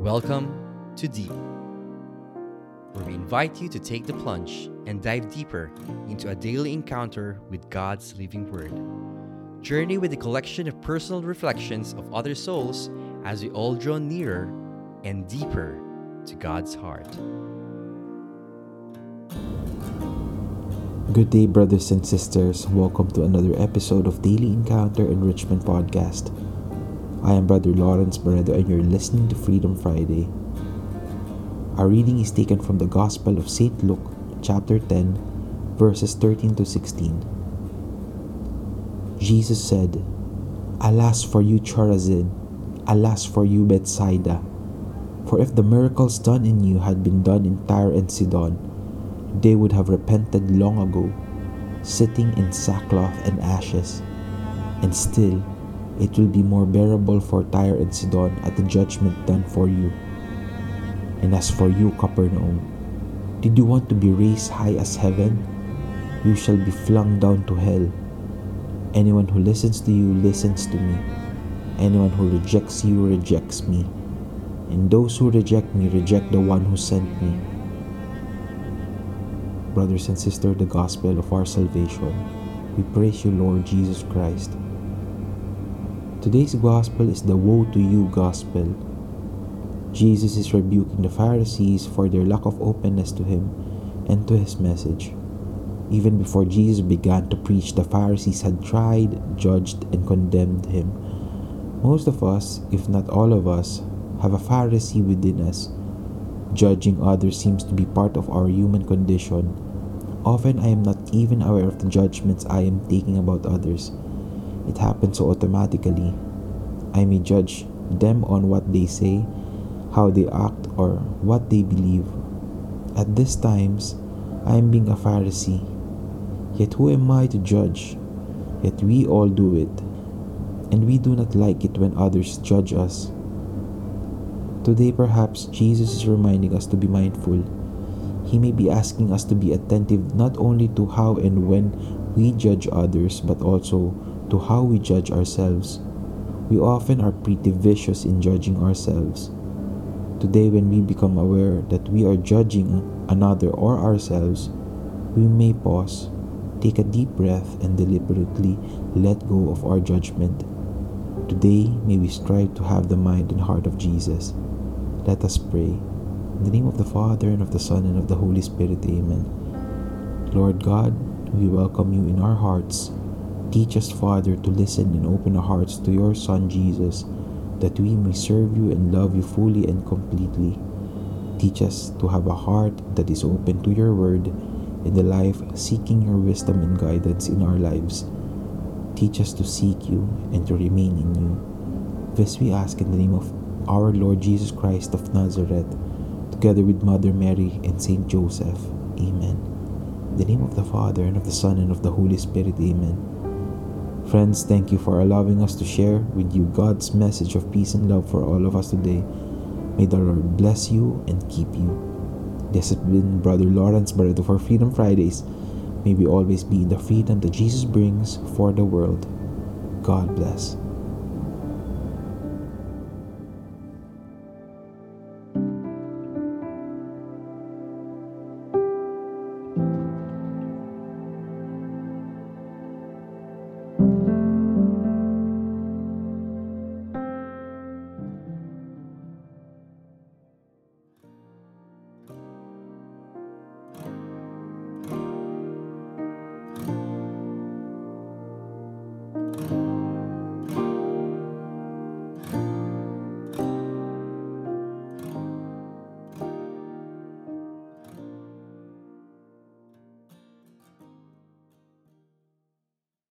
Welcome to Deep, where we invite you to take the plunge and dive deeper into a daily encounter with God's living Word. Journey with a collection of personal reflections of other souls as we all draw nearer and deeper to God's heart. Good day, brothers and sisters. Welcome to another episode of Daily Encounter Enrichment Podcast. I am Brother Lawrence Barredo, and you're listening to Freedom Friday. Our reading is taken from the Gospel of St. Luke, chapter 10, verses 13 to 16. Jesus said, Alas for you, Chorazin! Alas for you, Bethsaida! For if the miracles done in you had been done in Tyre and Sidon, they would have repented long ago, sitting in sackcloth and ashes. And still, it will be more bearable for Tyre and Sidon at the judgment than for you. And as for you, Capernaum, did you want to be raised high as heaven? You shall be flung down to hell. Anyone who listens to you listens to me. Anyone who rejects you rejects me. And those who reject me reject the one who sent me. Brothers and sisters, the gospel of our salvation. We praise you, Lord Jesus Christ. Today's gospel is the woe to you gospel. Jesus is rebuking the Pharisees for their lack of openness to him and to his message. Even before Jesus began to preach, the Pharisees had tried, judged, and condemned him. Most of us, if not all of us, have a Pharisee within us. Judging others seems to be part of our human condition. Often I am not even aware of the judgments I am taking about others. It happens so automatically. I may judge them on what they say, how they act, or what they believe. At these times, I am being a Pharisee. Yet who am I to judge? Yet we all do it. And we do not like it when others judge us. Today, perhaps Jesus is reminding us to be mindful. He may be asking us to be attentive not only to how and when we judge others, but also to how we judge ourselves. We often are pretty vicious in judging ourselves. Today, when we become aware that we are judging another or ourselves, we may pause, take a deep breath, and deliberately let go of our judgment. Today, may we strive to have the mind and heart of Jesus. Let us pray. In the name of the Father, and of the Son, and of the Holy Spirit, Amen. Lord God, we welcome you in our hearts Teach us, Father, to listen and open our hearts to your Son Jesus, that we may serve you and love you fully and completely. Teach us to have a heart that is open to your word in the life seeking your wisdom and guidance in our lives. Teach us to seek you and to remain in you. This we ask in the name of our Lord Jesus Christ of Nazareth, together with Mother Mary and Saint Joseph. Amen. In the name of the Father, and of the Son, and of the Holy Spirit. Amen. Friends, thank you for allowing us to share with you God's message of peace and love for all of us today. May the Lord bless you and keep you. This has been Brother Lawrence Barredo for Freedom Fridays. May we always be in the freedom that Jesus brings for the world. God bless.